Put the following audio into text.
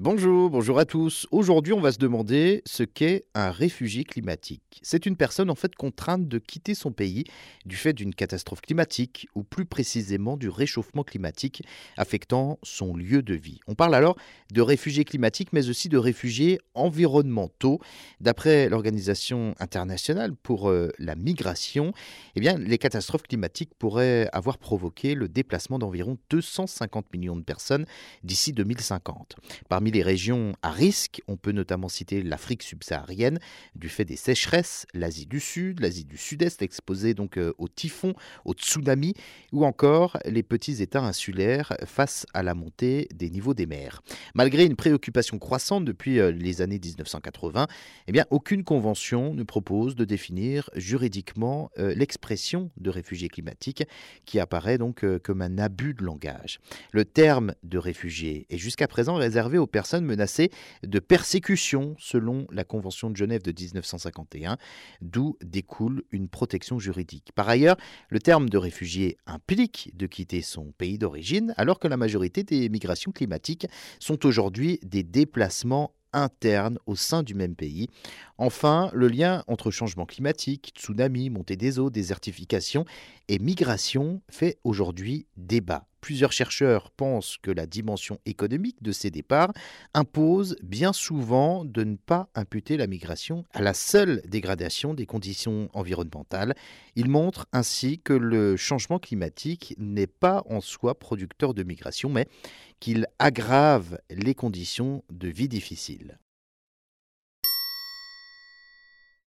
Bonjour, bonjour à tous. Aujourd'hui, on va se demander ce qu'est un réfugié climatique. C'est une personne en fait contrainte de quitter son pays du fait d'une catastrophe climatique ou plus précisément du réchauffement climatique affectant son lieu de vie. On parle alors de réfugiés climatiques mais aussi de réfugiés environnementaux. D'après l'Organisation internationale pour euh, la migration, eh bien, les catastrophes climatiques pourraient avoir provoqué le déplacement d'environ 250 millions de personnes d'ici 2050. Parmi les régions à risque, on peut notamment citer l'Afrique subsaharienne, du fait des sécheresses, l'Asie du Sud, l'Asie du Sud-Est exposée donc euh, aux typhons, aux tsunamis, ou encore les petits États insulaires face à la montée des niveaux des mers. Malgré une préoccupation croissante depuis euh, les années 1980, eh bien, aucune convention ne propose de définir juridiquement euh, l'expression de réfugié climatique, qui apparaît donc comme un abus de langage. Le terme de réfugié est jusqu'à présent réservé aux personnes menacées de persécution selon la Convention de Genève de 1951, d'où découle une protection juridique. Par ailleurs, le terme de réfugié implique de quitter son pays d'origine, alors que la majorité des migrations climatiques sont aujourd'hui des déplacements internes au sein du même pays. Enfin, le lien entre changement climatique, tsunami, montée des eaux, désertification et migration fait aujourd'hui débat. Plusieurs chercheurs pensent que la dimension économique de ces départs impose bien souvent de ne pas imputer la migration à la seule dégradation des conditions environnementales. Ils montrent ainsi que le changement climatique n'est pas en soi producteur de migration, mais qu'il aggrave les conditions de vie difficiles.